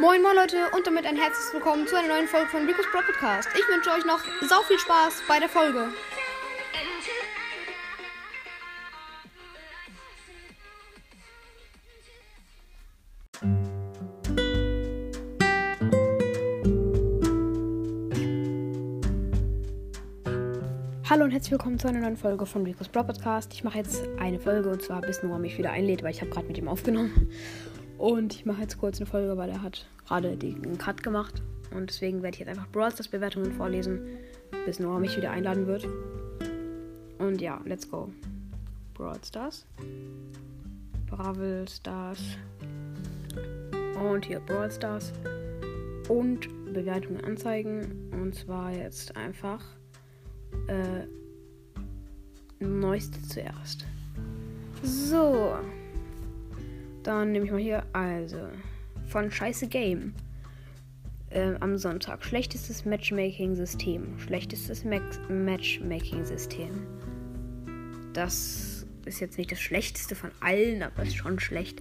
Moin moin Leute und damit ein herzliches Willkommen zu einer neuen Folge von Rico's Pro Podcast. Ich wünsche euch noch sau viel Spaß bei der Folge. Hallo und herzlich willkommen zu einer neuen Folge von Rico's Pro Podcast. Ich mache jetzt eine Folge und zwar bis Noah mich wieder einlädt, weil ich habe gerade mit ihm aufgenommen. Und ich mache jetzt kurz eine Folge, weil er hat gerade den Cut gemacht. Und deswegen werde ich jetzt einfach Brawl Stars Bewertungen vorlesen, bis Noah mich wieder einladen wird. Und ja, let's go. Brawl Stars. Brawl Stars. Und hier Brawl Stars. Und Bewertungen anzeigen. Und zwar jetzt einfach äh, neueste zuerst. So. Dann nehme ich mal hier, also, von Scheiße Game. Ähm, am Sonntag. Schlechtestes Matchmaking-System. Schlechtestes Matchmaking-System. Das ist jetzt nicht das schlechteste von allen, aber ist schon schlecht.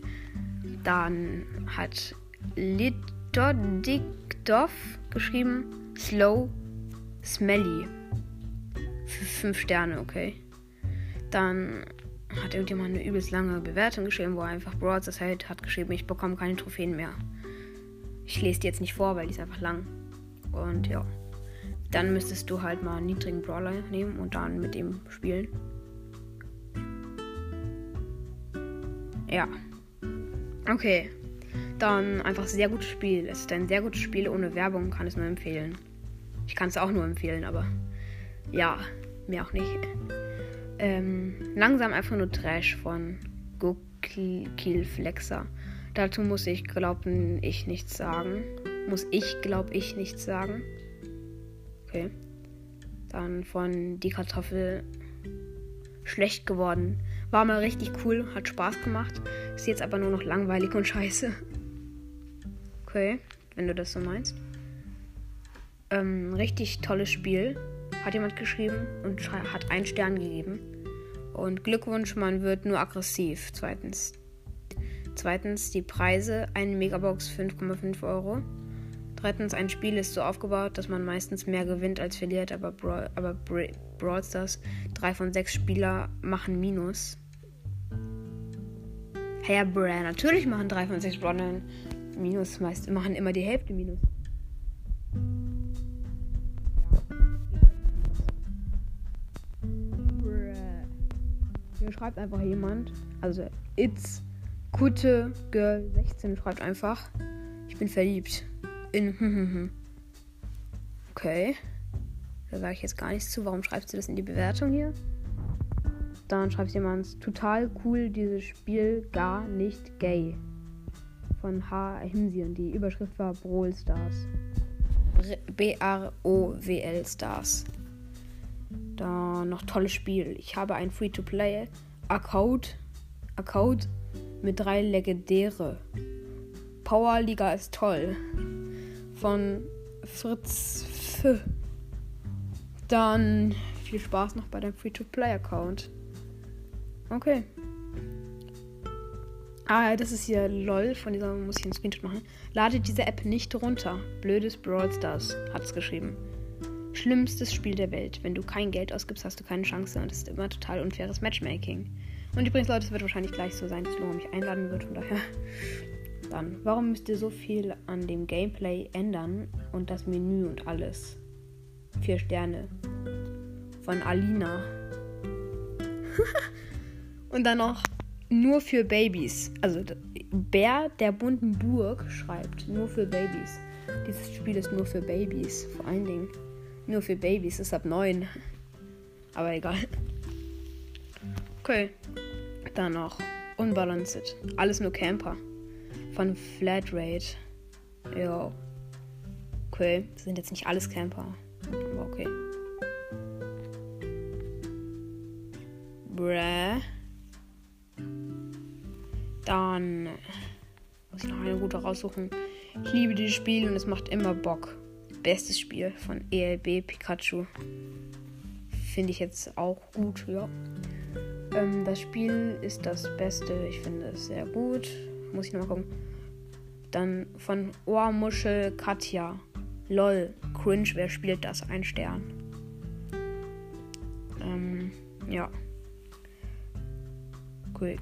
Dann hat Litodikdov geschrieben Slow Smelly. Für 5 Sterne, okay. Dann hat irgendjemand eine übelst lange Bewertung geschrieben, wo er einfach das halt hat geschrieben, ich bekomme keine Trophäen mehr. Ich lese die jetzt nicht vor, weil die ist einfach lang. Und ja. Dann müsstest du halt mal einen niedrigen Brawler nehmen und dann mit dem spielen. Ja. Okay. Dann einfach sehr gutes Spiel. Es ist ein sehr gutes Spiel ohne Werbung, kann es nur empfehlen. Ich kann es auch nur empfehlen, aber ja, mehr auch nicht. Ähm, langsam einfach nur Trash von Gokil Flexer. Dazu muss ich, glaube ich, nichts sagen. Muss ich, glaube ich, nichts sagen. Okay. Dann von Die Kartoffel. Schlecht geworden. War mal richtig cool, hat Spaß gemacht. Ist jetzt aber nur noch langweilig und scheiße. Okay, wenn du das so meinst. Ähm, richtig tolles Spiel hat jemand geschrieben und hat einen Stern gegeben. Und Glückwunsch, man wird nur aggressiv. Zweitens. Zweitens die Preise. Eine Megabox 5,5 Euro. Drittens, ein Spiel ist so aufgebaut, dass man meistens mehr gewinnt als verliert, aber, Bra aber Bra Brawl Stars, drei von sechs Spieler machen Minus. Herr Bra, natürlich machen drei von sechs Brawler Minus, meist machen immer die Hälfte Minus. Hier schreibt einfach jemand, also it's Kutte Girl 16 schreibt einfach, ich bin verliebt in Okay. Da sage ich jetzt gar nichts zu. Warum schreibst du das in die Bewertung hier? Dann schreibt jemand, total cool, dieses Spiel gar nicht gay. Von H. Himsi und die Überschrift war Brawl Stars. B-R-O-W-L Stars. Da noch tolles Spiel. Ich habe ein Free-to-Play-Account Account mit drei legendäre. Powerliga ist toll. Von Fritz F. Dann viel Spaß noch bei deinem Free-to-Play-Account. Okay. Ah, das ist hier LOL. Von dieser muss ich einen Screenshot machen. Lade diese App nicht runter. Blödes Brawl Stars hat es geschrieben. Schlimmstes Spiel der Welt. Wenn du kein Geld ausgibst, hast du keine Chance und es ist immer total unfaires Matchmaking. Und übrigens, Leute, es wird wahrscheinlich gleich so sein, dass Noah mich einladen wird, von daher. Dann, warum müsst ihr so viel an dem Gameplay ändern und das Menü und alles? Vier Sterne. Von Alina. und dann noch nur für Babys. Also Bär der bunten Burg schreibt nur für Babys. Dieses Spiel ist nur für Babys, vor allen Dingen. Nur für Babys ist ab 9. Aber egal. Okay. Dann noch Unbalanced. Alles nur Camper. Von Flatrate. Ja. Okay. Das sind jetzt nicht alles Camper. Aber okay. Bräh. Dann muss ich noch eine gute raussuchen. Ich liebe dieses Spiel und es macht immer Bock bestes Spiel von ELB Pikachu. Finde ich jetzt auch gut, ja. Ähm, das Spiel ist das Beste. Ich finde es sehr gut. Muss ich nochmal gucken. Dann von Ohrmuschel Katja. Lol, cringe, wer spielt das? Ein Stern. Ähm, ja. Cool.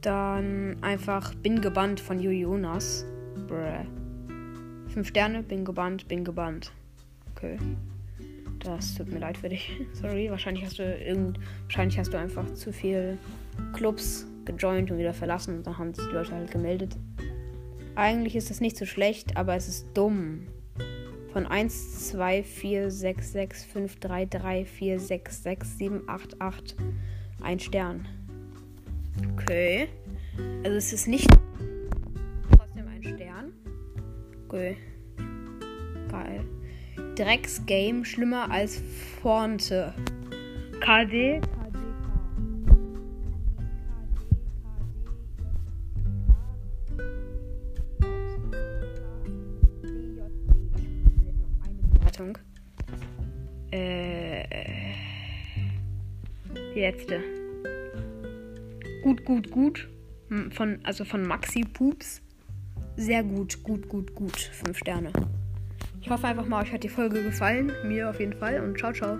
Dann einfach Bin gebannt von Jonas. Bruh. Fünf Sterne, bin gebannt, bin gebannt. Okay. Das tut mir leid für dich. Sorry, wahrscheinlich hast du irgend wahrscheinlich hast du einfach zu viel Clubs gejoint und wieder verlassen und dann haben sich die Leute halt gemeldet. Eigentlich ist das nicht so schlecht, aber es ist dumm. Von 1, 2, 4, 6, 6, 5, 3, 3, 4, 6, 6, 7, 8, 8. Ein Stern. Okay. Also es ist nicht Okay. Geil. Drecksgame schlimmer als Fonte. KD. Äh, die letzte. Gut, gut, gut. Hm, von, also von Maxi Pups. Sehr gut, gut, gut, gut. Fünf Sterne. Ich hoffe einfach mal, euch hat die Folge gefallen. Mir auf jeden Fall. Und ciao, ciao.